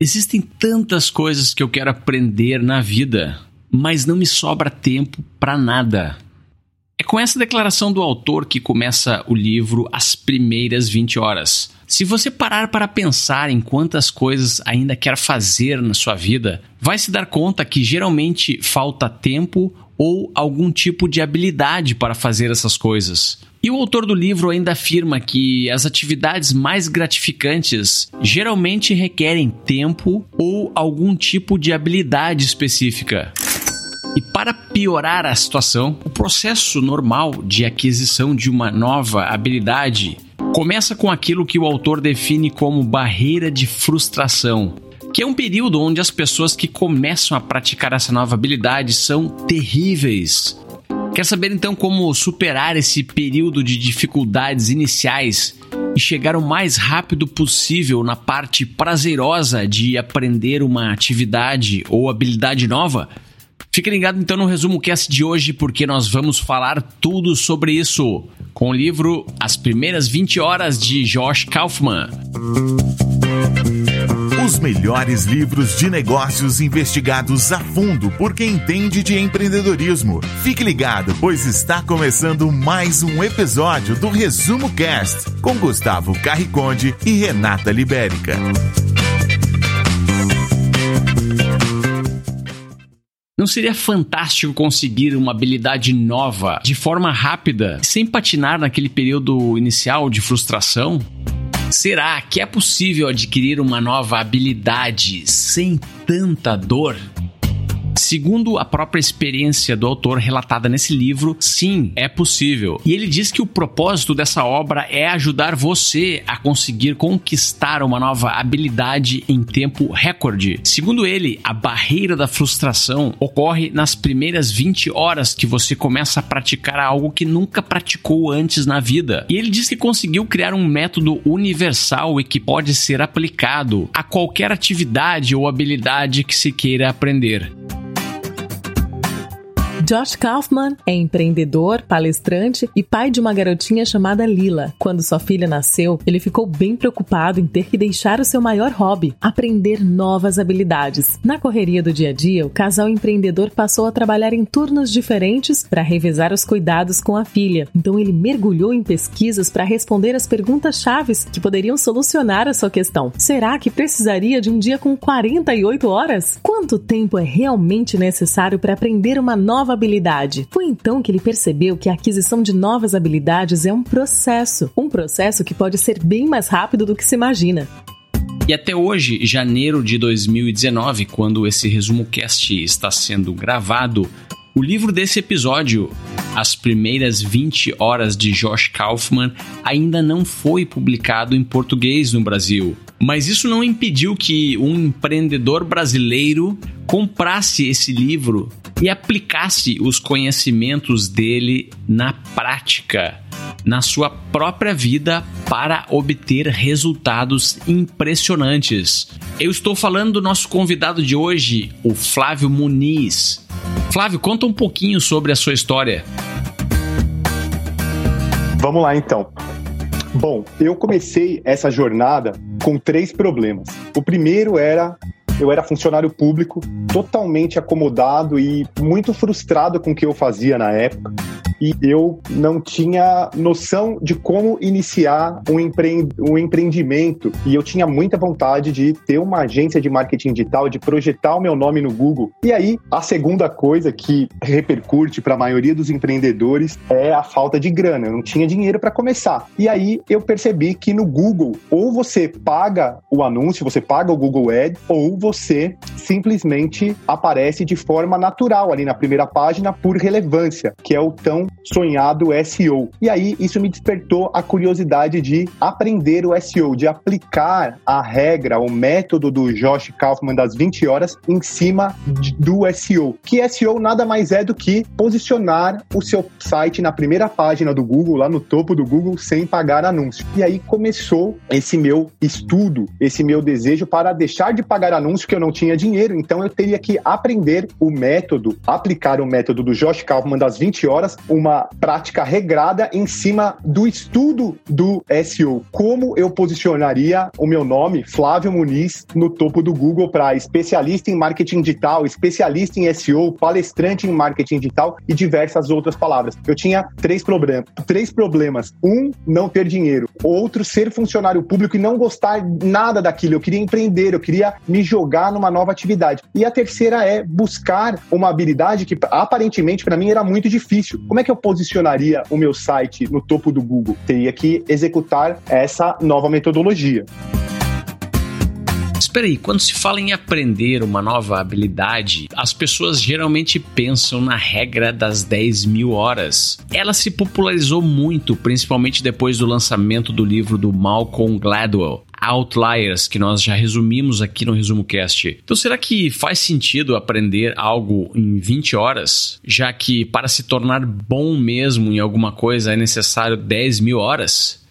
Existem tantas coisas que eu quero aprender na vida, mas não me sobra tempo para nada. É com essa declaração do autor que começa o livro As Primeiras 20 Horas. Se você parar para pensar em quantas coisas ainda quer fazer na sua vida, vai se dar conta que geralmente falta tempo ou algum tipo de habilidade para fazer essas coisas. E o autor do livro ainda afirma que as atividades mais gratificantes geralmente requerem tempo ou algum tipo de habilidade específica. E para piorar a situação, o processo normal de aquisição de uma nova habilidade começa com aquilo que o autor define como barreira de frustração, que é um período onde as pessoas que começam a praticar essa nova habilidade são terríveis. Quer saber então como superar esse período de dificuldades iniciais e chegar o mais rápido possível na parte prazerosa de aprender uma atividade ou habilidade nova? Fique ligado então no resumo cast de hoje, porque nós vamos falar tudo sobre isso com o livro As Primeiras 20 Horas de Josh Kaufman. Os melhores livros de negócios investigados a fundo por quem entende de empreendedorismo. Fique ligado, pois está começando mais um episódio do Resumo Cast com Gustavo Carriconde e Renata Libérica. Não seria fantástico conseguir uma habilidade nova de forma rápida, sem patinar naquele período inicial de frustração? Será que é possível adquirir uma nova habilidade sem tanta dor? Segundo a própria experiência do autor relatada nesse livro, sim, é possível. E ele diz que o propósito dessa obra é ajudar você a conseguir conquistar uma nova habilidade em tempo recorde. Segundo ele, a barreira da frustração ocorre nas primeiras 20 horas que você começa a praticar algo que nunca praticou antes na vida. E ele diz que conseguiu criar um método universal e que pode ser aplicado a qualquer atividade ou habilidade que se queira aprender. Josh Kaufman é empreendedor, palestrante e pai de uma garotinha chamada Lila. Quando sua filha nasceu, ele ficou bem preocupado em ter que deixar o seu maior hobby, aprender novas habilidades. Na correria do dia a dia, o casal empreendedor passou a trabalhar em turnos diferentes para revezar os cuidados com a filha. Então ele mergulhou em pesquisas para responder as perguntas chaves que poderiam solucionar a sua questão. Será que precisaria de um dia com 48 horas? Quanto tempo é realmente necessário para aprender uma nova habilidade. Foi então que ele percebeu que a aquisição de novas habilidades é um processo, um processo que pode ser bem mais rápido do que se imagina. E até hoje, janeiro de 2019, quando esse resumo cast está sendo gravado, o livro desse episódio, As Primeiras 20 Horas de Josh Kaufman, ainda não foi publicado em português no Brasil. Mas isso não impediu que um empreendedor brasileiro comprasse esse livro e aplicasse os conhecimentos dele na prática, na sua própria vida, para obter resultados impressionantes. Eu estou falando do nosso convidado de hoje, o Flávio Muniz. Flávio, conta um pouquinho sobre a sua história. Vamos lá então. Bom, eu comecei essa jornada com três problemas. O primeiro era eu era funcionário público, totalmente acomodado e muito frustrado com o que eu fazia na época e eu não tinha noção de como iniciar um, empre um empreendimento. E eu tinha muita vontade de ter uma agência de marketing digital, de projetar o meu nome no Google. E aí, a segunda coisa que repercute para a maioria dos empreendedores é a falta de grana. Eu não tinha dinheiro para começar. E aí eu percebi que no Google, ou você paga o anúncio, você paga o Google Ad, ou você simplesmente aparece de forma natural ali na primeira página por relevância, que é o tão sonhado SEO. E aí isso me despertou a curiosidade de aprender o SEO, de aplicar a regra, o método do Josh Kaufman das 20 horas em cima do SEO. Que SEO nada mais é do que posicionar o seu site na primeira página do Google, lá no topo do Google, sem pagar anúncio. E aí começou esse meu estudo, esse meu desejo para deixar de pagar anúncio, que eu não tinha dinheiro, então eu teria que aprender o método, aplicar o método do Josh Kaufman das 20 horas, uma prática regrada em cima do estudo do SEO. Como eu posicionaria o meu nome, Flávio Muniz, no topo do Google para especialista em marketing digital, especialista em SEO, palestrante em marketing digital e diversas outras palavras. Eu tinha três problemas. Três problemas. Um, não ter dinheiro. Outro, ser funcionário público e não gostar nada daquilo. Eu queria empreender, eu queria me jogar numa nova atividade. E a terceira é buscar uma habilidade que aparentemente para mim era muito difícil. Como é que eu posicionaria o meu site no topo do Google? Teria que executar essa nova metodologia. Espera aí, quando se fala em aprender uma nova habilidade, as pessoas geralmente pensam na regra das 10 mil horas. Ela se popularizou muito, principalmente depois do lançamento do livro do Malcolm Gladwell, outliers que nós já resumimos aqui no Resumo Cast. Então, será que faz sentido aprender algo em 20 horas, já que para se tornar bom mesmo em alguma coisa é necessário 10 mil horas?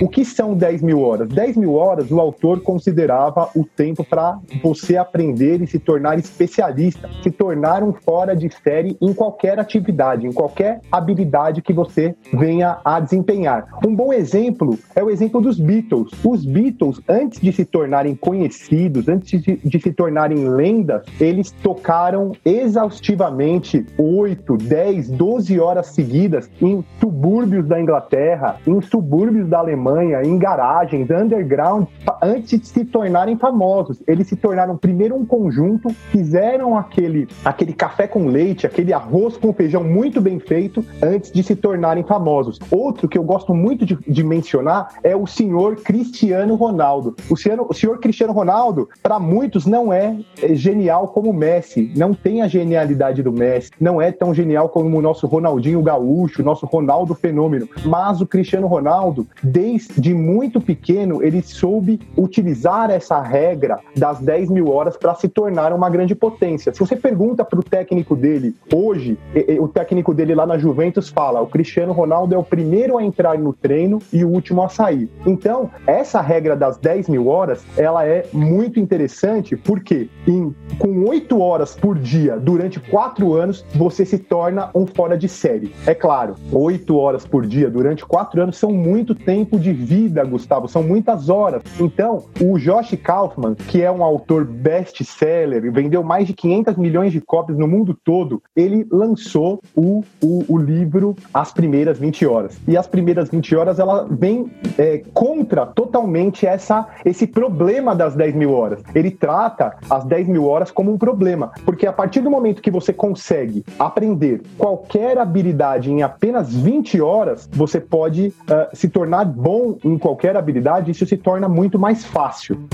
O que são 10 mil horas? 10 mil horas o autor considerava o tempo para você aprender e se tornar especialista, se tornar um fora de série em qualquer atividade, em qualquer habilidade que você venha a desempenhar. Um bom exemplo é o exemplo dos Beatles. Os Beatles, antes de se tornarem conhecidos, antes de, de se tornarem lendas, eles tocaram exaustivamente 8, 10, 12 horas seguidas em subúrbios da Inglaterra, em subúrbios da Alemanha Em garagens, underground, antes de se tornarem famosos. Eles se tornaram primeiro um conjunto, fizeram aquele, aquele café com leite, aquele arroz com feijão muito bem feito, antes de se tornarem famosos. Outro que eu gosto muito de, de mencionar é o senhor Cristiano Ronaldo. O senhor, o senhor Cristiano Ronaldo, para muitos, não é, é genial como o Messi, não tem a genialidade do Messi, não é tão genial como o nosso Ronaldinho Gaúcho, nosso Ronaldo Fenômeno, mas o Cristiano Ronaldo, desde desde muito pequeno, ele soube utilizar essa regra das 10 mil horas para se tornar uma grande potência. Se você pergunta para o técnico dele hoje, o técnico dele lá na Juventus fala: o Cristiano Ronaldo é o primeiro a entrar no treino e o último a sair. Então, essa regra das 10 mil horas, ela é muito interessante porque em, com 8 horas por dia durante 4 anos, você se torna um fora de série. É claro, 8 horas por dia durante 4 anos são muito tempo de de vida, Gustavo, são muitas horas. Então, o Josh Kaufman, que é um autor best-seller, vendeu mais de 500 milhões de cópias no mundo todo, ele lançou o, o, o livro As Primeiras 20 Horas. E As Primeiras 20 Horas, ela vem é, contra totalmente essa, esse problema das 10 mil horas. Ele trata as 10 mil horas como um problema, porque a partir do momento que você consegue aprender qualquer habilidade em apenas 20 horas, você pode uh, se tornar bom bom em qualquer habilidade, isso se torna muito mais fácil.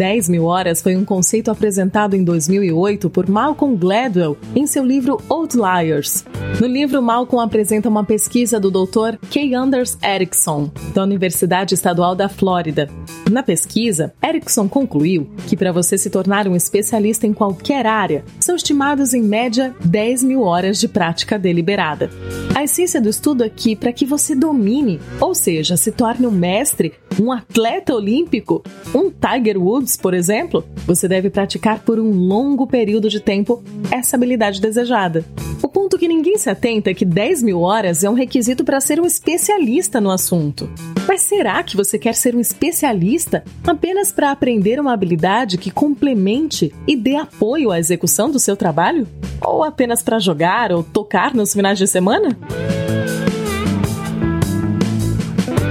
10 mil horas foi um conceito apresentado em 2008 por Malcolm Gladwell em seu livro Outliers. No livro, Malcolm apresenta uma pesquisa do Dr. K. Anders Erickson, da Universidade Estadual da Flórida. Na pesquisa, Erickson concluiu que para você se tornar um especialista em qualquer área, são estimados em média 10 mil horas de prática deliberada. A essência do estudo é que, para que você domine, ou seja, se torne um mestre, um atleta olímpico, um Tiger Woods, por exemplo, você deve praticar por um longo período de tempo essa habilidade desejada. O ponto que ninguém se atenta é que 10 mil horas é um requisito para ser um especialista no assunto. Mas será que você quer ser um especialista apenas para aprender uma habilidade que complemente e dê apoio à execução do seu trabalho? Ou apenas para jogar ou tocar nos finais de semana?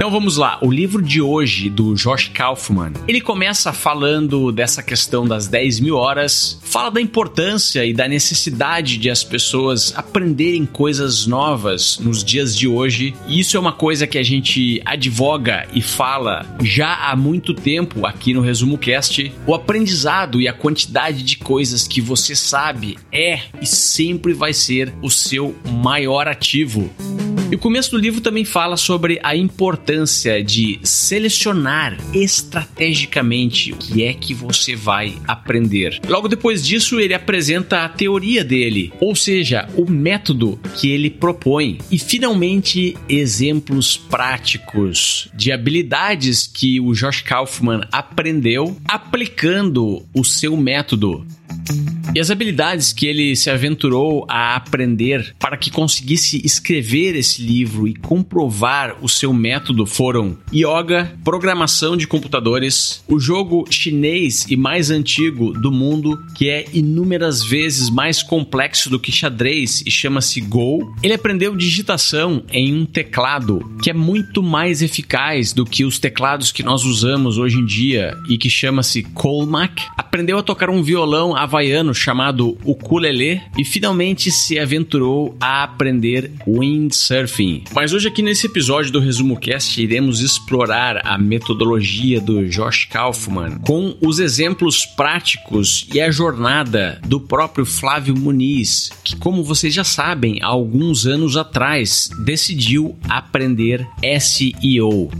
Então vamos lá, o livro de hoje do Josh Kaufman, ele começa falando dessa questão das 10 mil horas, fala da importância e da necessidade de as pessoas aprenderem coisas novas nos dias de hoje. E isso é uma coisa que a gente advoga e fala já há muito tempo aqui no Resumo Cast. O aprendizado e a quantidade de coisas que você sabe é e sempre vai ser o seu maior ativo. E o começo do livro também fala sobre a importância de selecionar estrategicamente o que é que você vai aprender. Logo depois disso, ele apresenta a teoria dele, ou seja, o método que ele propõe. E finalmente, exemplos práticos de habilidades que o Josh Kaufman aprendeu aplicando o seu método. E as habilidades que ele se aventurou a aprender para que conseguisse escrever esse livro e comprovar o seu método foram yoga, programação de computadores, o jogo chinês e mais antigo do mundo, que é inúmeras vezes mais complexo do que xadrez e chama-se Go. Ele aprendeu digitação em um teclado que é muito mais eficaz do que os teclados que nós usamos hoje em dia e que chama-se Colmac. Aprendeu a tocar um violão havaiano chamado ukulele e finalmente se aventurou a aprender windsurfing. Mas hoje aqui nesse episódio do Resumo Cast iremos explorar a metodologia do Josh Kaufman com os exemplos práticos e a jornada do próprio Flávio Muniz, que como vocês já sabem, há alguns anos atrás decidiu aprender SEO.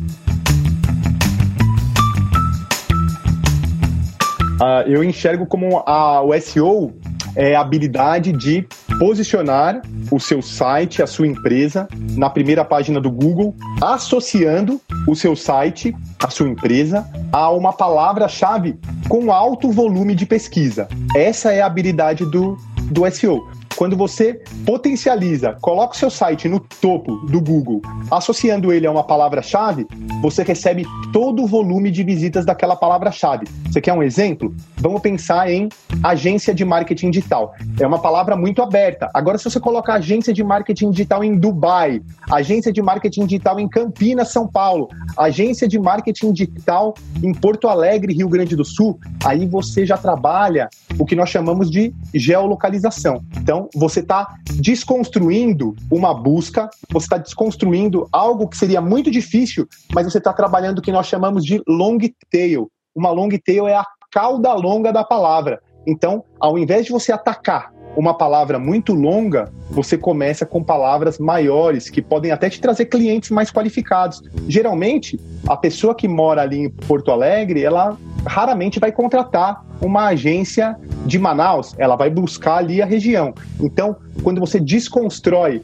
Uh, eu enxergo como a, o SEO é a habilidade de posicionar o seu site, a sua empresa, na primeira página do Google, associando o seu site, a sua empresa, a uma palavra-chave com alto volume de pesquisa. Essa é a habilidade do, do SEO. Quando você potencializa, coloca o seu site no topo do Google, associando ele a uma palavra-chave, você recebe todo o volume de visitas daquela palavra-chave. Você quer um exemplo? Vamos pensar em agência de marketing digital. É uma palavra muito aberta. Agora, se você colocar agência de marketing digital em Dubai, agência de marketing digital em Campinas, São Paulo, agência de marketing digital em Porto Alegre, Rio Grande do Sul, aí você já trabalha o que nós chamamos de geolocalização. Então, você está desconstruindo uma busca, você está desconstruindo algo que seria muito difícil, mas você está trabalhando o que nós chamamos de long tail. Uma long tail é a cauda longa da palavra. Então, ao invés de você atacar uma palavra muito longa, você começa com palavras maiores que podem até te trazer clientes mais qualificados. Geralmente, a pessoa que mora ali em Porto Alegre, ela raramente vai contratar uma agência de Manaus, ela vai buscar ali a região. Então, quando você desconstrói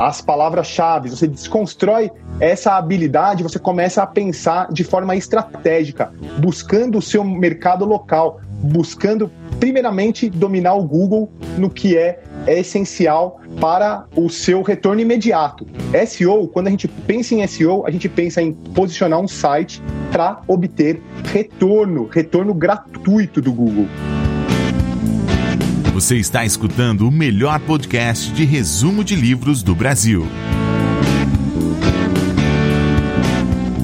as palavras-chave, você desconstrói essa habilidade, você começa a pensar de forma estratégica, buscando o seu mercado local, buscando primeiramente dominar o Google no que é, é essencial para o seu retorno imediato. SEO, quando a gente pensa em SEO, a gente pensa em posicionar um site para obter retorno, retorno gratuito do Google. Você está escutando o melhor podcast de resumo de livros do Brasil.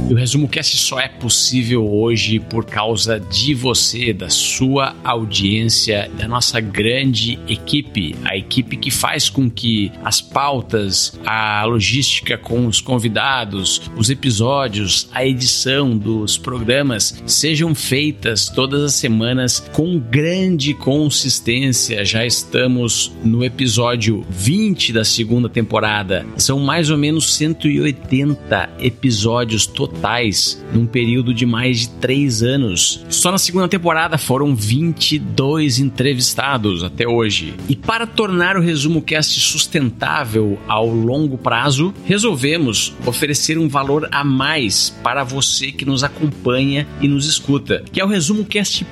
E o Resumo Cast só é possível hoje por causa de você, da sua audiência, da nossa grande equipe, a equipe que faz com que as pautas, a logística com os convidados, os episódios, a edição dos programas sejam feitas todas as semanas com grande consistência. Já estamos no episódio 20 da segunda temporada. São mais ou menos 180 episódios totais totais num período de mais de três anos. Só na segunda temporada foram 22 entrevistados até hoje. E para tornar o Resumo Cast sustentável ao longo prazo, resolvemos oferecer um valor a mais para você que nos acompanha e nos escuta, que é o Resumo Cast.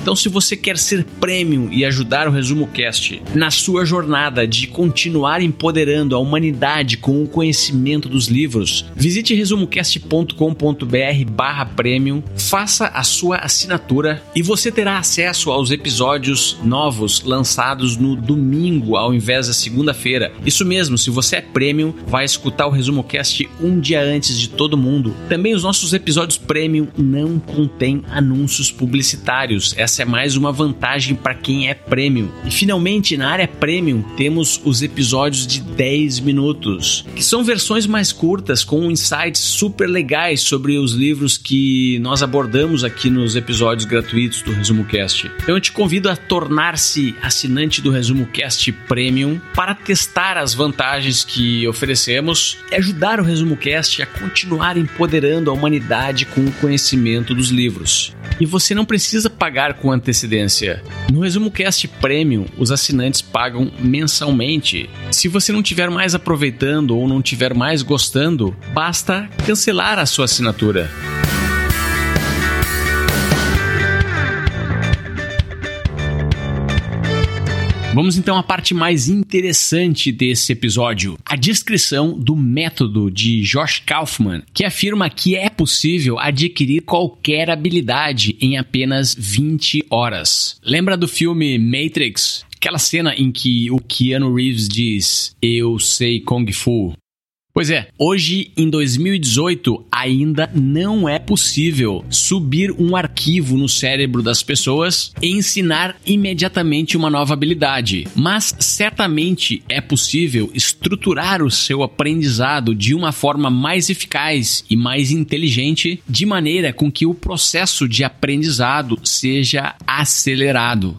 Então, se você quer ser premium e ajudar o Resumo Cast na sua jornada de continuar empoderando a humanidade com o conhecimento dos livros, visite resumocast.com resumo.com.br barra premium, faça a sua assinatura e você terá acesso aos episódios novos lançados no domingo ao invés da segunda-feira. Isso mesmo, se você é premium, vai escutar o Resumo Cast um dia antes de todo mundo. Também os nossos episódios premium não contêm anúncios publicitários. Essa é mais uma vantagem para quem é premium. E finalmente, na área premium, temos os episódios de 10 minutos, que são versões mais curtas com insights super legais sobre os livros que nós abordamos aqui nos episódios gratuitos do Resumo Cast. Então eu te convido a tornar-se assinante do Resumo Cast Premium para testar as vantagens que oferecemos e ajudar o Resumo Cast a continuar empoderando a humanidade com o conhecimento dos livros. E você não precisa pagar com antecedência. No Resumo Cast Premium, os assinantes pagam mensalmente. Se você não estiver mais aproveitando ou não estiver mais gostando, basta cancelar a sua assinatura. Vamos então à parte mais interessante desse episódio, a descrição do método de Josh Kaufman, que afirma que é possível adquirir qualquer habilidade em apenas 20 horas. Lembra do filme Matrix? Aquela cena em que o Keanu Reeves diz: Eu sei Kung Fu. Pois é, hoje em 2018 ainda não é possível subir um arquivo no cérebro das pessoas e ensinar imediatamente uma nova habilidade, mas certamente é possível estruturar o seu aprendizado de uma forma mais eficaz e mais inteligente, de maneira com que o processo de aprendizado seja acelerado.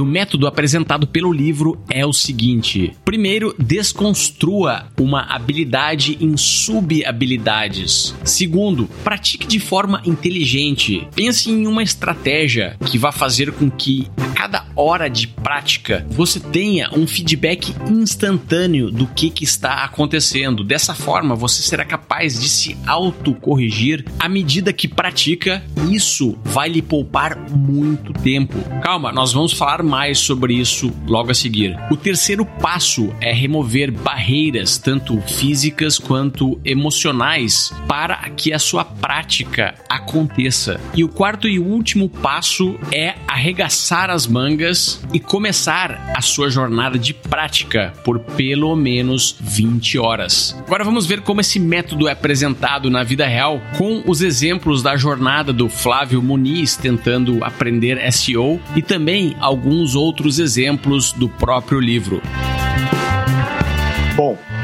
O método apresentado pelo livro é o seguinte: primeiro, desconstrua uma habilidade em subhabilidades. Segundo, pratique de forma inteligente. Pense em uma estratégia que vá fazer com que a cada hora de prática você tenha um feedback instantâneo do que, que está acontecendo. Dessa forma, você será capaz de se autocorrigir à medida que pratica. Isso vai lhe poupar muito tempo. Calma, nós vamos falar mais sobre isso logo a seguir. O terceiro passo é remover barreiras, tanto físicas quanto emocionais, para que a sua prática aconteça. E o quarto e último passo é arregaçar as mangas e começar a sua jornada de prática por pelo menos 20 horas. Agora vamos ver como esse método é apresentado na vida real com os exemplos da jornada do Flávio Muniz tentando aprender SEO e também alguns alguns outros exemplos do próprio livro.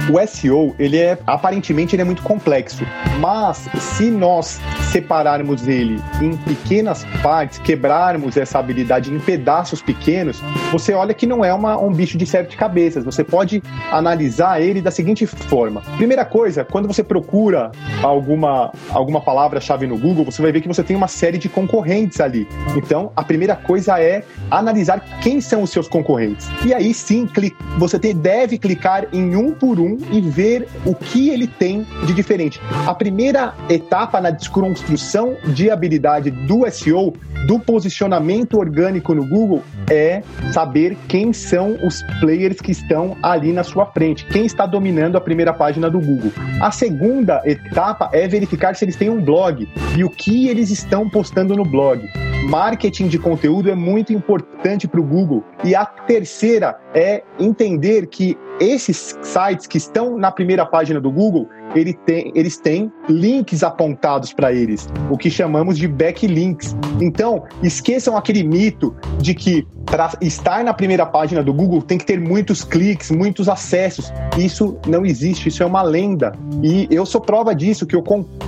O SEO, ele é aparentemente ele é muito complexo, mas se nós separarmos ele em pequenas partes, quebrarmos essa habilidade em pedaços pequenos, você olha que não é uma, um bicho de sete cabeças. Você pode analisar ele da seguinte forma: primeira coisa, quando você procura alguma, alguma palavra-chave no Google, você vai ver que você tem uma série de concorrentes ali. Então, a primeira coisa é analisar quem são os seus concorrentes. E aí sim, você deve clicar em um por um e ver o que ele tem de diferente. A primeira etapa na desconstrução de habilidade do SEO, do posicionamento orgânico no Google, é saber quem são os players que estão ali na sua frente, quem está dominando a primeira página do Google. A segunda etapa é verificar se eles têm um blog e o que eles estão postando no blog. Marketing de conteúdo é muito importante para o Google. E a terceira é entender que esses sites que estão na primeira página do Google, ele tem, eles têm links apontados para eles, o que chamamos de backlinks. Então, esqueçam aquele mito de que para estar na primeira página do Google tem que ter muitos cliques, muitos acessos. Isso não existe, isso é uma lenda. E eu sou prova disso, que eu,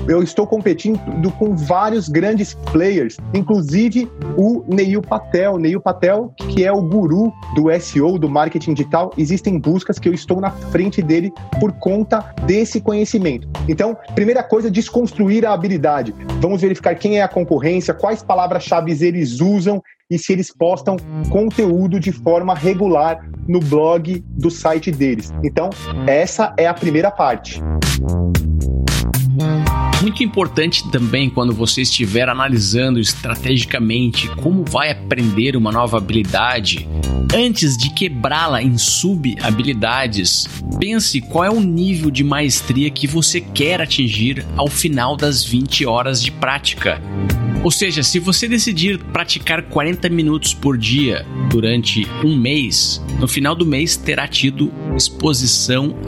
eu estou competindo com vários grandes players, inclusive o Neil Patel. Neil Patel, que é o guru do SEO, do marketing digital, existem buscas que eu estou na frente dele por conta desse conhecimento. Então, primeira coisa, desconstruir a habilidade. Vamos verificar quem é a concorrência, quais palavras-chave eles usam e se eles postam conteúdo de forma regular no blog do site deles. Então, essa é a primeira parte. Muito importante também quando você estiver analisando estrategicamente como vai aprender uma nova habilidade, Antes de quebrá-la em sub-habilidades, pense qual é o nível de maestria que você quer atingir ao final das 20 horas de prática. Ou seja, se você decidir praticar 40 minutos por dia durante um mês, no final do mês terá tido exposição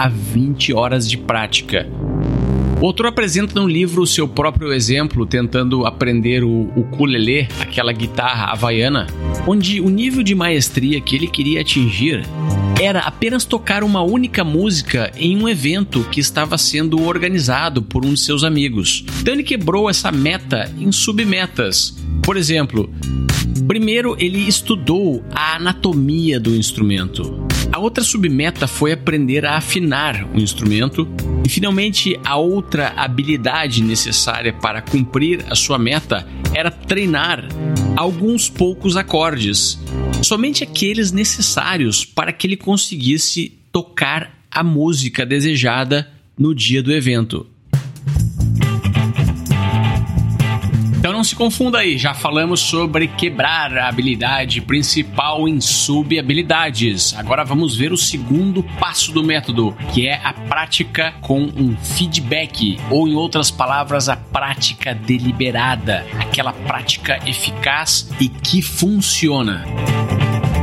A 20 horas de prática. O autor apresenta no livro o seu próprio exemplo tentando aprender o ukulele, aquela guitarra havaiana, onde o nível de maestria que ele queria atingir era apenas tocar uma única música em um evento que estava sendo organizado por um de seus amigos. Então ele quebrou essa meta em submetas. Por exemplo, primeiro ele estudou a anatomia do instrumento. Outra submeta foi aprender a afinar o instrumento. E finalmente, a outra habilidade necessária para cumprir a sua meta era treinar alguns poucos acordes, somente aqueles necessários para que ele conseguisse tocar a música desejada no dia do evento. Então não se confunda aí, já falamos sobre quebrar a habilidade principal em sub-habilidades. Agora vamos ver o segundo passo do método, que é a prática com um feedback, ou em outras palavras, a prática deliberada, aquela prática eficaz e que funciona.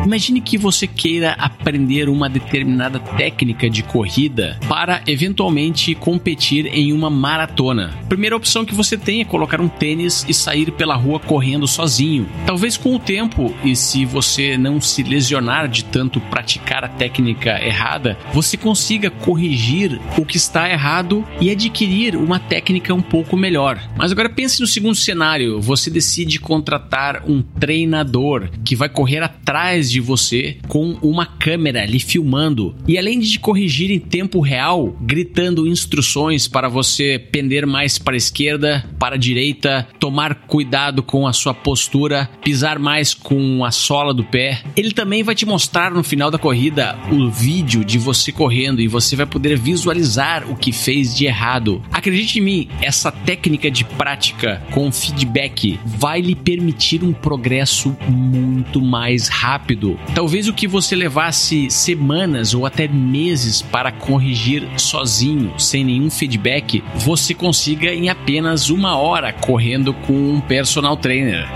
Imagine que você queira aprender uma determinada técnica de corrida para eventualmente competir em uma maratona. Primeira opção que você tem é colocar um tênis e sair pela rua correndo sozinho. Talvez com o tempo e se você não se lesionar de tanto praticar a técnica errada, você consiga corrigir o que está errado e adquirir uma técnica um pouco melhor. Mas agora pense no segundo cenário: você decide contratar um treinador que vai correr atrás de de você com uma câmera lhe filmando. E além de corrigir em tempo real, gritando instruções para você pender mais para a esquerda, para a direita, tomar cuidado com a sua postura, pisar mais com a sola do pé. Ele também vai te mostrar no final da corrida o vídeo de você correndo e você vai poder visualizar o que fez de errado. Acredite em mim, essa técnica de prática com feedback vai lhe permitir um progresso muito mais rápido Talvez o que você levasse semanas ou até meses para corrigir sozinho, sem nenhum feedback, você consiga em apenas uma hora correndo com um personal trainer.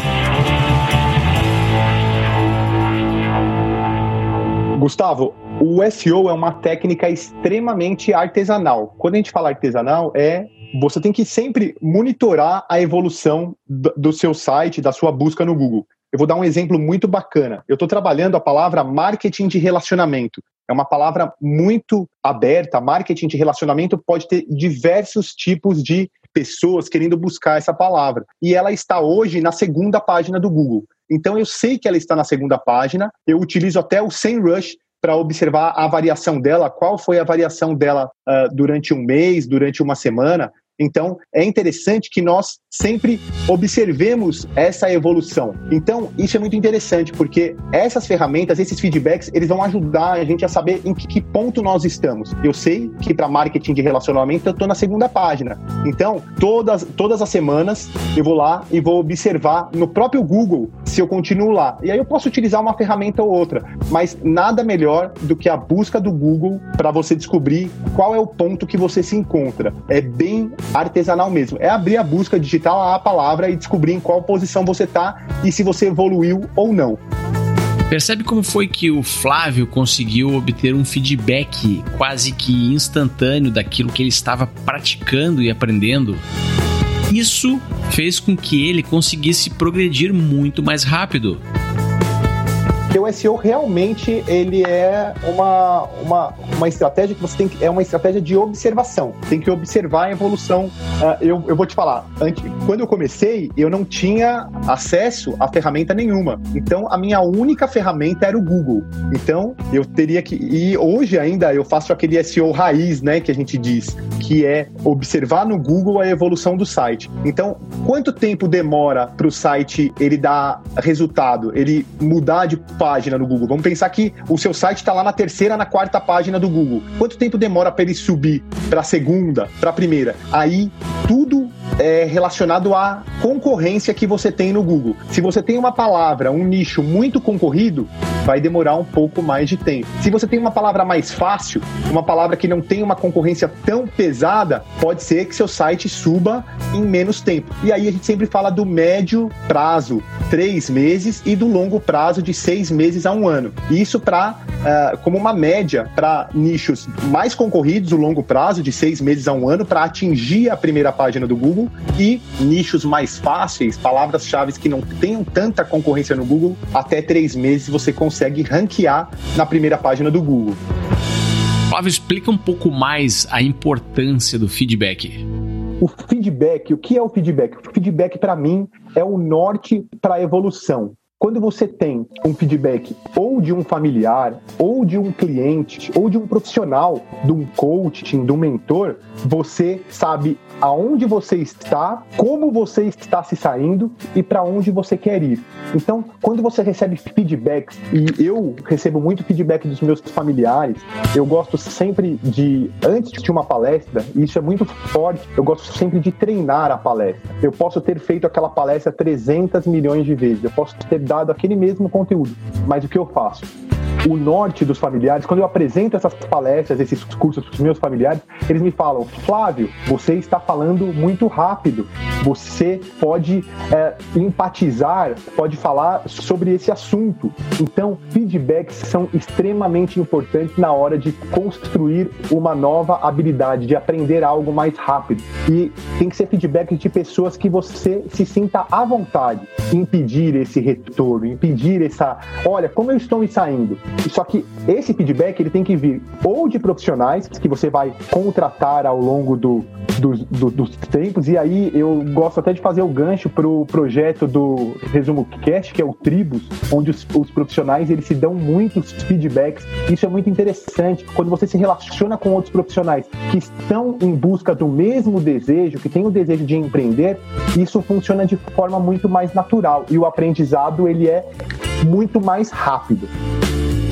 Gustavo, o SEO é uma técnica extremamente artesanal. Quando a gente fala artesanal, é você tem que sempre monitorar a evolução do seu site, da sua busca no Google. Eu vou dar um exemplo muito bacana. Eu estou trabalhando a palavra marketing de relacionamento. É uma palavra muito aberta. Marketing de relacionamento pode ter diversos tipos de pessoas querendo buscar essa palavra. E ela está hoje na segunda página do Google. Então eu sei que ela está na segunda página. Eu utilizo até o SEMrush para observar a variação dela, qual foi a variação dela uh, durante um mês, durante uma semana. Então, é interessante que nós sempre observemos essa evolução. Então, isso é muito interessante, porque essas ferramentas, esses feedbacks, eles vão ajudar a gente a saber em que, ponto nós estamos. Eu sei que para marketing de relacionamento eu estou na segunda página. Então, todas, todas as semanas eu vou lá e vou observar no próprio Google se eu continuo lá. E aí eu posso utilizar uma ferramenta ou outra, mas nada melhor do que a busca do Google para você descobrir qual é o ponto que você se encontra. É bem artesanal mesmo. É abrir a busca, digitar lá a palavra e descobrir em qual posição você está e se você evoluiu ou não. Percebe como foi que o Flávio conseguiu obter um feedback quase que instantâneo daquilo que ele estava praticando e aprendendo? Isso fez com que ele conseguisse progredir muito mais rápido. Porque o SEO realmente ele é uma, uma, uma estratégia que você tem que, é uma estratégia de observação. Tem que observar a evolução. Uh, eu, eu vou te falar, antes, quando eu comecei, eu não tinha acesso a ferramenta nenhuma. Então a minha única ferramenta era o Google. Então eu teria que. E hoje ainda eu faço aquele SEO raiz, né? Que a gente diz, que é observar no Google a evolução do site. Então, quanto tempo demora para o site ele dar resultado, ele mudar de página no Google. Vamos pensar que o seu site está lá na terceira, na quarta página do Google. Quanto tempo demora para ele subir para a segunda, para a primeira? Aí tudo é relacionado à concorrência que você tem no Google. Se você tem uma palavra, um nicho muito concorrido, vai demorar um pouco mais de tempo. Se você tem uma palavra mais fácil, uma palavra que não tem uma concorrência tão pesada, pode ser que seu site suba em menos tempo. E aí a gente sempre fala do médio prazo, três meses, e do longo prazo de seis meses a um ano. Isso para uh, ah, como uma média para nichos mais concorridos, o longo prazo de seis meses a um ano, para atingir a primeira página do Google e nichos mais fáceis, palavras-chave que não tenham tanta concorrência no Google, até três meses você consegue ranquear na primeira página do Google. Flávio, explica um pouco mais a importância do feedback. O feedback, o que é o feedback? O feedback, para mim, é o norte para a evolução. Quando você tem um feedback ou de um familiar, ou de um cliente, ou de um profissional, de um coaching, de um mentor, você sabe aonde você está, como você está se saindo e para onde você quer ir. Então, quando você recebe feedbacks, e eu recebo muito feedback dos meus familiares, eu gosto sempre de, antes de uma palestra, e isso é muito forte, eu gosto sempre de treinar a palestra. Eu posso ter feito aquela palestra 300 milhões de vezes, eu posso ter dado aquele mesmo conteúdo. Mas o que eu faço? O norte dos familiares, quando eu apresento essas palestras, esses cursos para os meus familiares, eles me falam: Flávio, você está falando muito rápido, você pode é, empatizar, pode falar sobre esse assunto. Então, feedbacks são extremamente importantes na hora de construir uma nova habilidade, de aprender algo mais rápido. E tem que ser feedback de pessoas que você se sinta à vontade em pedir esse retorno, em pedir essa, olha, como eu estou me saindo. Só que esse feedback ele tem que vir ou de profissionais que você vai contratar ao longo do, do, do, dos tempos, e aí eu gosto até de fazer o gancho para o projeto do Resumo Cast, que é o Tribus, onde os, os profissionais eles se dão muitos feedbacks. Isso é muito interessante quando você se relaciona com outros profissionais que estão em busca do mesmo desejo, que têm o desejo de empreender, isso funciona de forma muito mais natural e o aprendizado ele é muito mais rápido.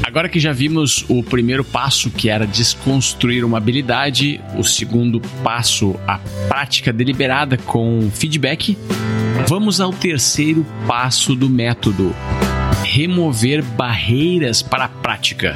Agora que já vimos o primeiro passo, que era desconstruir uma habilidade, o segundo passo, a prática deliberada com feedback, vamos ao terceiro passo do método: remover barreiras para a prática.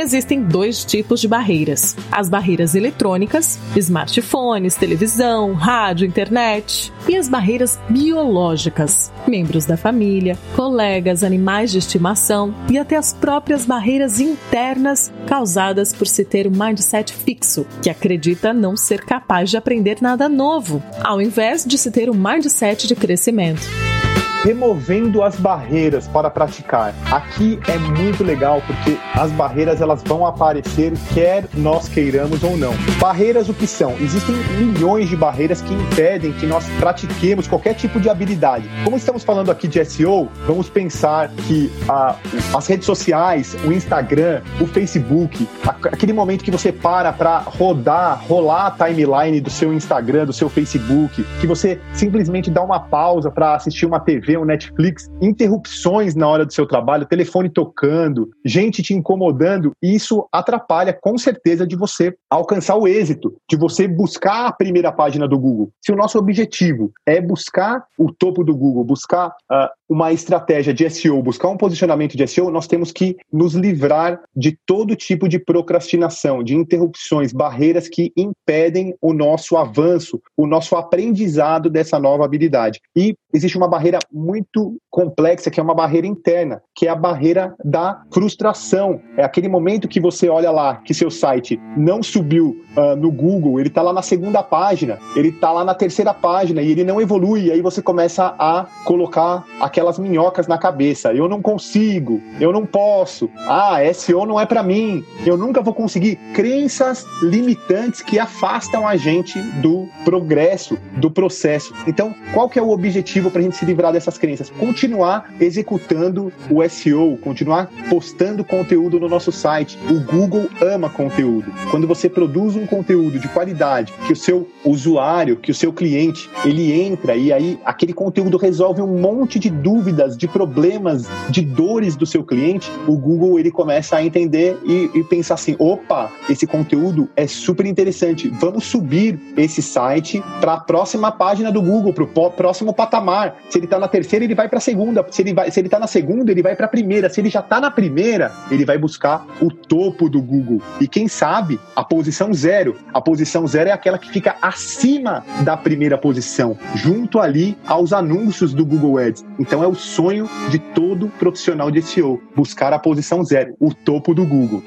Existem dois tipos de barreiras: as barreiras eletrônicas, smartphones, televisão, rádio, internet, e as barreiras biológicas, membros da família, colegas, animais de estimação e até as próprias barreiras internas causadas por se ter um mindset fixo, que acredita não ser capaz de aprender nada novo, ao invés de se ter um mindset de crescimento removendo as barreiras para praticar. Aqui é muito legal porque as barreiras elas vão aparecer quer nós queiramos ou não. Barreiras o que são? Existem milhões de barreiras que impedem que nós pratiquemos qualquer tipo de habilidade. Como estamos falando aqui de SEO, vamos pensar que a, as redes sociais, o Instagram, o Facebook, aquele momento que você para para rodar, rolar a timeline do seu Instagram, do seu Facebook, que você simplesmente dá uma pausa para assistir uma TV TV, um Netflix, interrupções na hora do seu trabalho, telefone tocando, gente te incomodando, e isso atrapalha com certeza de você alcançar o êxito, de você buscar a primeira página do Google. Se o nosso objetivo é buscar o topo do Google, buscar uh, uma estratégia de SEO, buscar um posicionamento de SEO, nós temos que nos livrar de todo tipo de procrastinação, de interrupções, barreiras que impedem o nosso avanço, o nosso aprendizado dessa nova habilidade. E existe uma barreira muito complexa, que é uma barreira interna, que é a barreira da frustração. É aquele momento que você olha lá que seu site não subiu uh, no Google, ele está lá na segunda página, ele está lá na terceira página e ele não evolui, e aí você começa a colocar aquelas minhocas na cabeça. Eu não consigo, eu não posso. Ah, SEO não é para mim. Eu nunca vou conseguir. Crenças limitantes que afastam a gente do progresso, do processo. Então, qual que é o objetivo para a gente se livrar dessas crenças? Continuar executando o SEO, continuar postando conteúdo no nosso site. O Google ama conteúdo. Quando você produz um conteúdo de qualidade, que o seu usuário, que o seu cliente, ele entra e aí aquele conteúdo resolve um monte de dúvidas, de problemas, de dores do seu cliente, o Google ele começa a entender e, e pensar assim: opa, esse conteúdo é super interessante, vamos subir esse site para a próxima página do Google, para o próximo patamar. Se ele está na terceira, ele vai para a segunda. Se ele vai, se ele está na segunda, ele vai para a primeira. Se ele já está na primeira, ele vai buscar o topo do Google. E quem sabe a posição zero. A posição zero é aquela que fica acima da primeira posição, junto ali aos anúncios do Google Ads. Então é o sonho de todo profissional de SEO, buscar a posição zero, o topo do Google.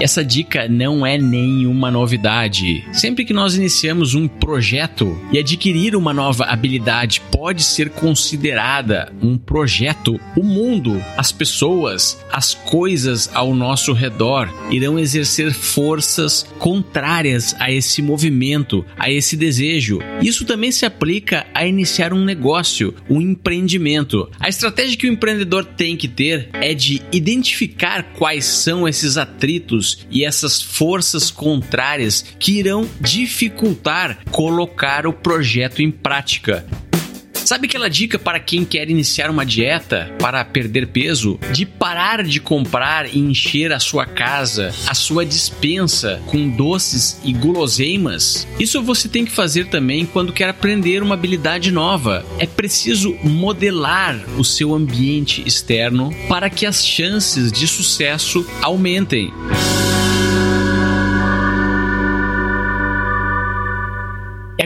Essa dica não é nenhuma novidade. Sempre que nós iniciamos um projeto e adquirir uma nova habilidade pode ser considerada um projeto, o mundo, as pessoas, as coisas ao nosso redor irão exercer forças contrárias a esse movimento, a esse desejo. Isso também se aplica a iniciar um negócio, um empreendimento. A estratégia que o empreendedor tem que ter é de identificar quais são esses atritos e essas forças contrárias que irão dificultar colocar o projeto em prática. Sabe aquela dica para quem quer iniciar uma dieta para perder peso? De parar de comprar e encher a sua casa, a sua dispensa com doces e guloseimas? Isso você tem que fazer também quando quer aprender uma habilidade nova. É preciso modelar o seu ambiente externo para que as chances de sucesso aumentem.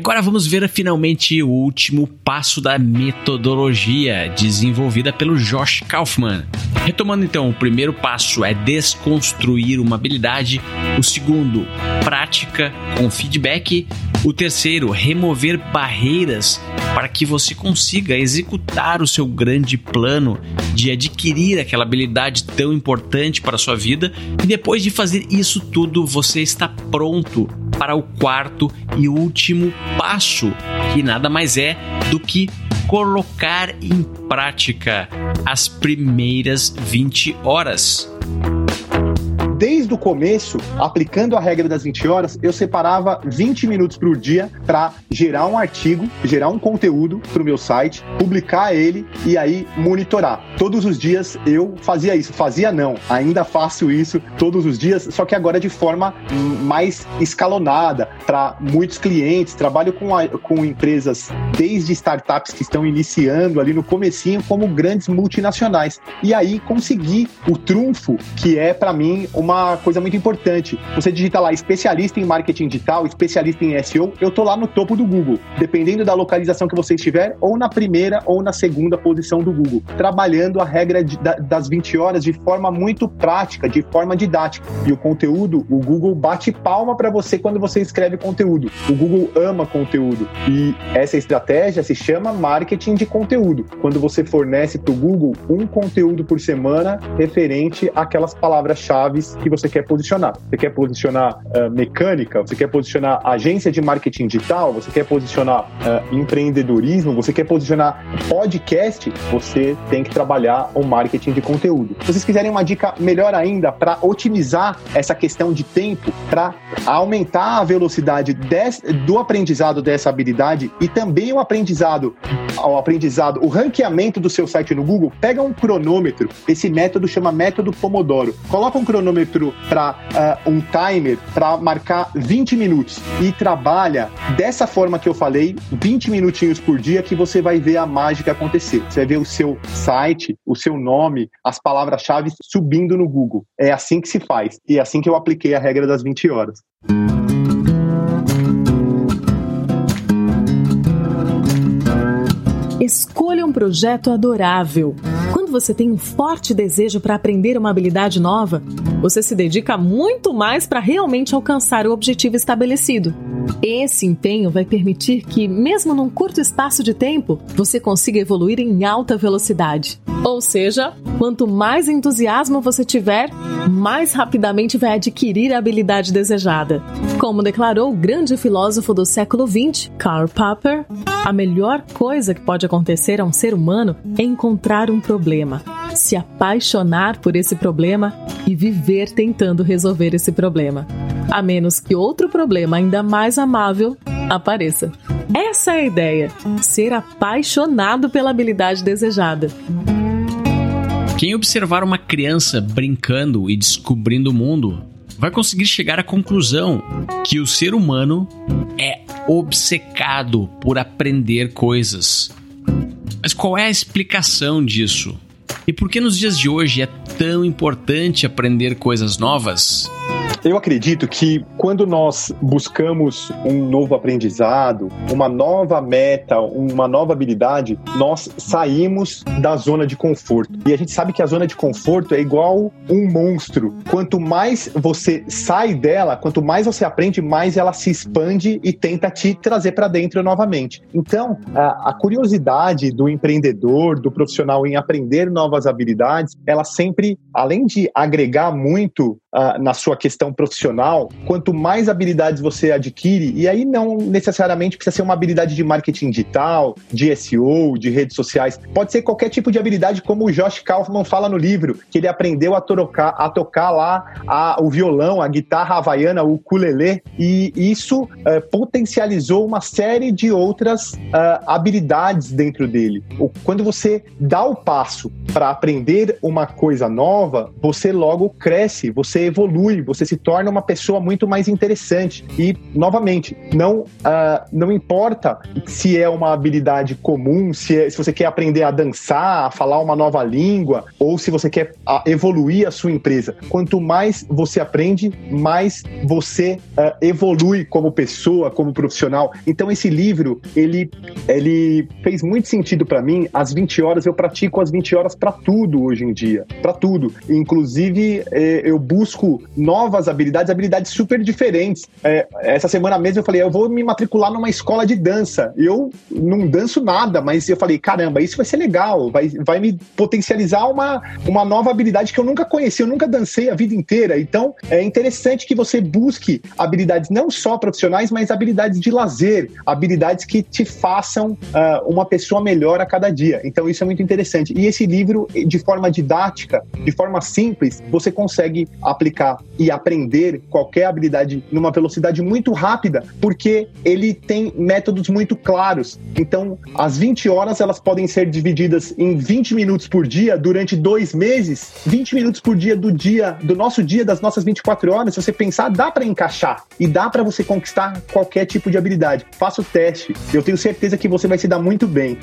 Agora vamos ver finalmente o último passo da metodologia desenvolvida pelo Josh Kaufman. Retomando então, o primeiro passo é desconstruir uma habilidade, o segundo, prática com feedback, o terceiro, remover barreiras para que você consiga executar o seu grande plano de adquirir aquela habilidade tão importante para a sua vida, e depois de fazer isso tudo, você está pronto para o quarto e último passo, que nada mais é do que colocar em prática as primeiras 20 horas desde o começo, aplicando a regra das 20 horas, eu separava 20 minutos por dia para gerar um artigo, gerar um conteúdo para o meu site, publicar ele e aí monitorar. Todos os dias eu fazia isso. Fazia não, ainda faço isso todos os dias, só que agora de forma mais escalonada para muitos clientes. Trabalho com, a, com empresas desde startups que estão iniciando ali no comecinho como grandes multinacionais. E aí consegui o trunfo que é para mim uma uma coisa muito importante. Você digita lá especialista em marketing digital, especialista em SEO, eu tô lá no topo do Google, dependendo da localização que você estiver, ou na primeira ou na segunda posição do Google, trabalhando a regra de, da, das 20 horas de forma muito prática, de forma didática. E o conteúdo, o Google bate palma para você quando você escreve conteúdo. O Google ama conteúdo. E essa estratégia se chama marketing de conteúdo. Quando você fornece para o Google um conteúdo por semana referente àquelas palavras-chave que você quer posicionar. Você quer posicionar uh, mecânica, você quer posicionar agência de marketing digital, você quer posicionar uh, empreendedorismo, você quer posicionar podcast, você tem que trabalhar o marketing de conteúdo. Se vocês quiserem uma dica melhor ainda para otimizar essa questão de tempo, para aumentar a velocidade do aprendizado dessa habilidade e também o aprendizado, o aprendizado, o ranqueamento do seu site no Google, pega um cronômetro. Esse método chama método Pomodoro. Coloca um cronômetro para uh, um timer para marcar 20 minutos e trabalha dessa forma que eu falei, 20 minutinhos por dia, que você vai ver a mágica acontecer. Você vai ver o seu site, o seu nome, as palavras-chave subindo no Google. É assim que se faz. E é assim que eu apliquei a regra das 20 horas. Escolha um projeto adorável. Você tem um forte desejo para aprender uma habilidade nova, você se dedica muito mais para realmente alcançar o objetivo estabelecido. Esse empenho vai permitir que, mesmo num curto espaço de tempo, você consiga evoluir em alta velocidade. Ou seja, quanto mais entusiasmo você tiver, mais rapidamente vai adquirir a habilidade desejada. Como declarou o grande filósofo do século XX, Karl Popper, a melhor coisa que pode acontecer a um ser humano é encontrar um problema, se apaixonar por esse problema e viver tentando resolver esse problema. A menos que outro problema ainda mais amável apareça. Essa é a ideia: ser apaixonado pela habilidade desejada. Quem observar uma criança brincando e descobrindo o mundo vai conseguir chegar à conclusão que o ser humano é obcecado por aprender coisas. Mas qual é a explicação disso? E por que nos dias de hoje é tão importante aprender coisas novas? Eu acredito que quando nós buscamos um novo aprendizado, uma nova meta, uma nova habilidade, nós saímos da zona de conforto. E a gente sabe que a zona de conforto é igual um monstro. Quanto mais você sai dela, quanto mais você aprende, mais ela se expande e tenta te trazer para dentro novamente. Então, a, curiosidade do empreendedor, do profissional em aprender novas habilidades, ela sempre, além de agregar muito uh, na sua questão profissional, quanto mais habilidades você adquire, e aí não necessariamente precisa ser uma habilidade de marketing digital, de SEO, de redes sociais, pode ser qualquer tipo de habilidade, como o Josh Kaufman fala no livro, que ele aprendeu a tocar, a tocar lá a, o violão, a guitarra havaiana, o ukulele, e isso uh, potencializou uma série de outras uh, habilidades dentro dele. Quando você dá o passo para aprender uma coisa nova, você logo cresce, você evolui, você se torna uma pessoa muito mais interessante. E, novamente, não, uh, não importa se é uma habilidade comum, se, é, se você quer aprender a dançar, a falar uma nova língua, ou se você quer uh, evoluir a sua empresa. Quanto mais você aprende, mais você uh, evolui como pessoa, como profissional. Então, esse livro, ele, ele fez muito sentido para mim. Às 20 horas, eu pratico as 20 horas para tudo hoje em dia. Para tudo. Inclusive, eh, eu busco busco novas habilidades, habilidades super diferentes. É, essa semana mesmo eu falei, eu vou me matricular numa escola de dança. Eu não danço nada, mas eu falei, caramba, isso vai ser legal, vai, vai me potencializar uma, uma nova habilidade que eu nunca conheci, eu nunca dancei a vida inteira. Então é interessante que você busque habilidades não só profissionais, mas habilidades de lazer, habilidades que te façam uh, uma pessoa melhor a cada dia. Então isso é muito interessante. E esse livro, de forma didática, de forma simples, você consegue aplicar e aprender qualquer habilidade numa velocidade muito rápida, porque ele tem métodos muito claros. Então, as 20 horas elas podem ser divididas em 20 minutos por dia durante dois meses, 20 minutos por dia do dia, do nosso dia, das nossas 24 horas. Se você pensar, dá para encaixar e dá para você conquistar qualquer tipo de habilidade. Faça o teste. Eu tenho certeza que você vai se dar muito bem.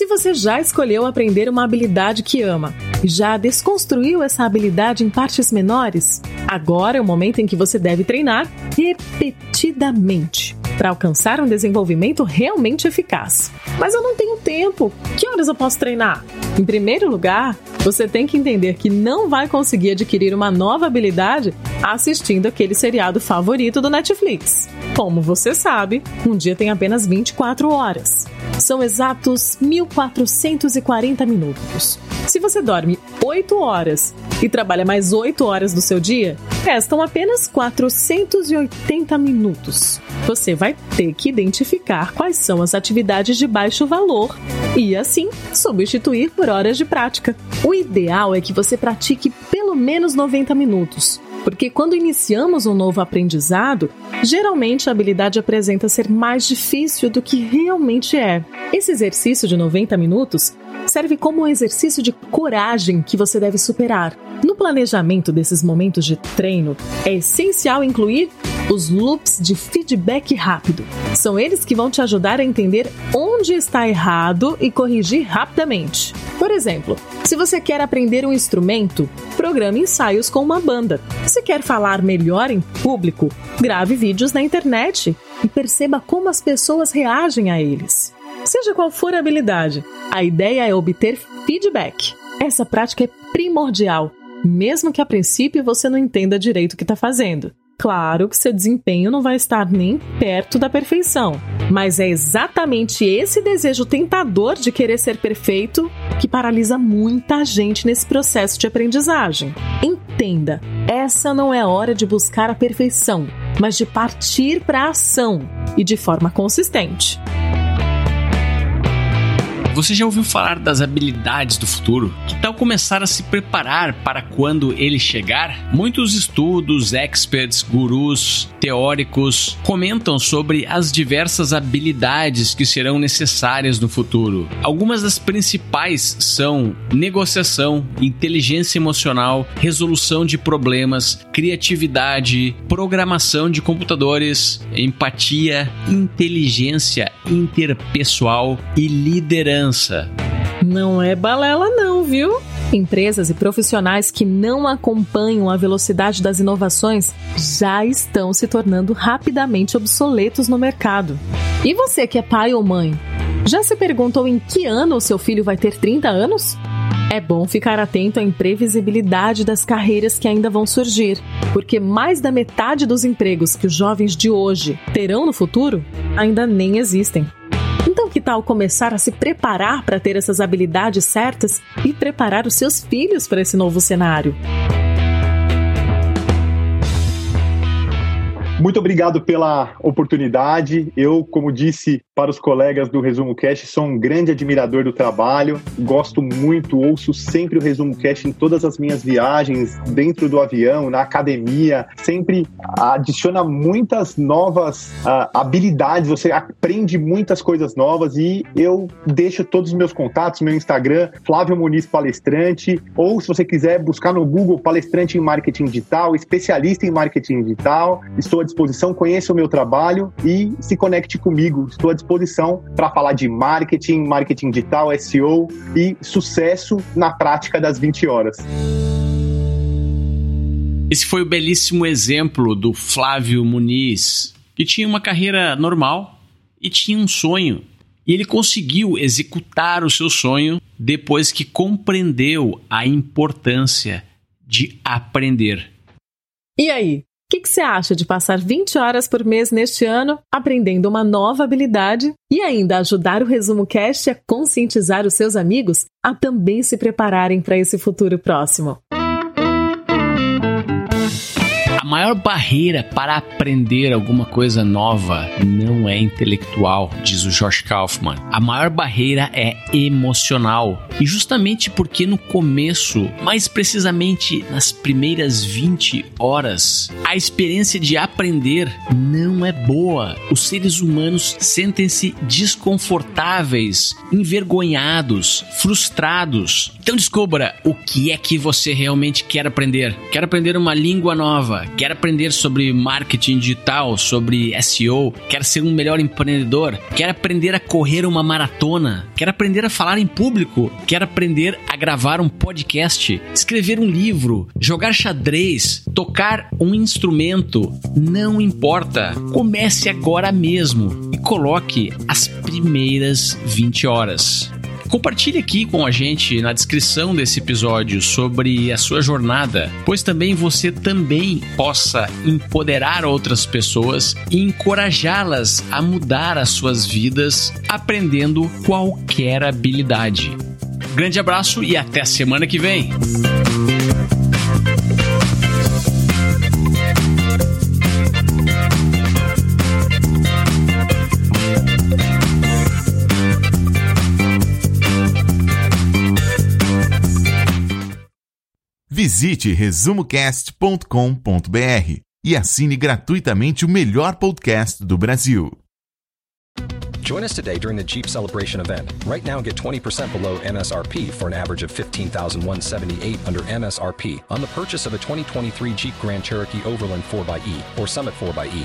Se você já escolheu aprender uma habilidade que ama. E já desconstruiu essa habilidade em partes menores, agora é o momento em que você deve treinar repetidamente para alcançar um desenvolvimento realmente eficaz. Mas eu não tenho tempo. Que horas eu posso treinar? Em primeiro lugar, você tem que entender que não vai conseguir adquirir uma nova habilidade assistindo aquele seriado favorito do Netflix. Como você sabe, um dia tem apenas 24 horas. São exatos 1440 minutos. Se você dorme 8 horas e trabalha mais 8 horas do seu dia, restam apenas 480 minutos. Você vai ter que identificar quais são as atividades de baixo valor e, assim, substituir por horas de prática. O ideal é que você pratique pelo menos 90 minutos porque quando iniciamos um novo aprendizado, geralmente a habilidade apresenta ser mais difícil do que realmente é. Esse exercício de 90 minutos serve como um exercício de coragem que você deve superar. No planejamento desses momentos de treino, é essencial incluir os loops de feedback rápido. São eles que vão te ajudar a entender onde está errado e corrigir rapidamente. Por exemplo, se você quer aprender um instrumento, programe ensaios com uma banda. Se quer falar melhor em público, grave vídeos na internet e perceba como as pessoas reagem a eles. Seja qual for a habilidade, a ideia é obter feedback. Essa prática é primordial, mesmo que a princípio você não entenda direito o que está fazendo. Claro que seu desempenho não vai estar nem perto da perfeição, mas é exatamente esse desejo tentador de querer ser perfeito que paralisa muita gente nesse processo de aprendizagem. Entenda, essa não é hora de buscar a perfeição, mas de partir para a ação e de forma consistente. Você já ouviu falar das habilidades do futuro? Que tal começar a se preparar para quando ele chegar? Muitos estudos, experts, gurus, teóricos comentam sobre as diversas habilidades que serão necessárias no futuro. Algumas das principais são negociação, inteligência emocional, resolução de problemas, criatividade, programação de computadores, empatia, inteligência interpessoal e liderança não é balela, não, viu? Empresas e profissionais que não acompanham a velocidade das inovações já estão se tornando rapidamente obsoletos no mercado. E você que é pai ou mãe, já se perguntou em que ano o seu filho vai ter 30 anos? É bom ficar atento à imprevisibilidade das carreiras que ainda vão surgir, porque mais da metade dos empregos que os jovens de hoje terão no futuro ainda nem existem. Então, que tal começar a se preparar para ter essas habilidades certas e preparar os seus filhos para esse novo cenário? Muito obrigado pela oportunidade. Eu, como disse para os colegas do Resumo Cast, sou um grande admirador do trabalho. Gosto muito, ouço sempre o Resumo Cast em todas as minhas viagens, dentro do avião, na academia. Sempre adiciona muitas novas uh, habilidades, você aprende muitas coisas novas e eu deixo todos os meus contatos, meu Instagram, Flávio Muniz Palestrante, ou se você quiser buscar no Google Palestrante em Marketing Digital, especialista em Marketing Digital. Estou à disposição, conheça o meu trabalho e se conecte comigo. Estou à disposição para falar de marketing, marketing digital, SEO e sucesso na prática das 20 horas. Esse foi o belíssimo exemplo do Flávio Muniz, que tinha uma carreira normal e tinha um sonho. E ele conseguiu executar o seu sonho depois que compreendeu a importância de aprender. E aí, o que, você acha de passar 20 horas por mês neste ano aprendendo uma nova habilidade e ainda ajudar o Resumo Cast a conscientizar os seus amigos a também se prepararem para esse futuro próximo? Maior barreira para aprender alguma coisa nova não é intelectual, diz o Josh Kaufman. A maior barreira é emocional. E justamente porque no começo, mais precisamente nas primeiras 20 horas, a experiência de aprender não é boa. Os seres humanos sentem-se desconfortáveis, envergonhados, frustrados. Então descubra o que é que você realmente quer aprender. Quer aprender uma língua nova? Quer aprender sobre marketing digital, sobre SEO, quer ser um melhor empreendedor, quer aprender a correr uma maratona, quer aprender a falar em público, quer aprender a gravar um podcast, escrever um livro, jogar xadrez, tocar um instrumento, não importa. Comece agora mesmo e coloque as primeiras 20 horas. Compartilhe aqui com a gente na descrição desse episódio sobre a sua jornada, pois também você também possa empoderar outras pessoas e encorajá-las a mudar as suas vidas aprendendo qualquer habilidade. Grande abraço e até a semana que vem. Visite resumocast.com.br e assine gratuitamente o melhor podcast do Brasil. Join us today during the Jeep Celebration event. Right now, get 20% below MSRP for an average of 15178 under MSRP on the purchase of a 2023 Jeep Grand Cherokee Overland 4xE or Summit 4xE.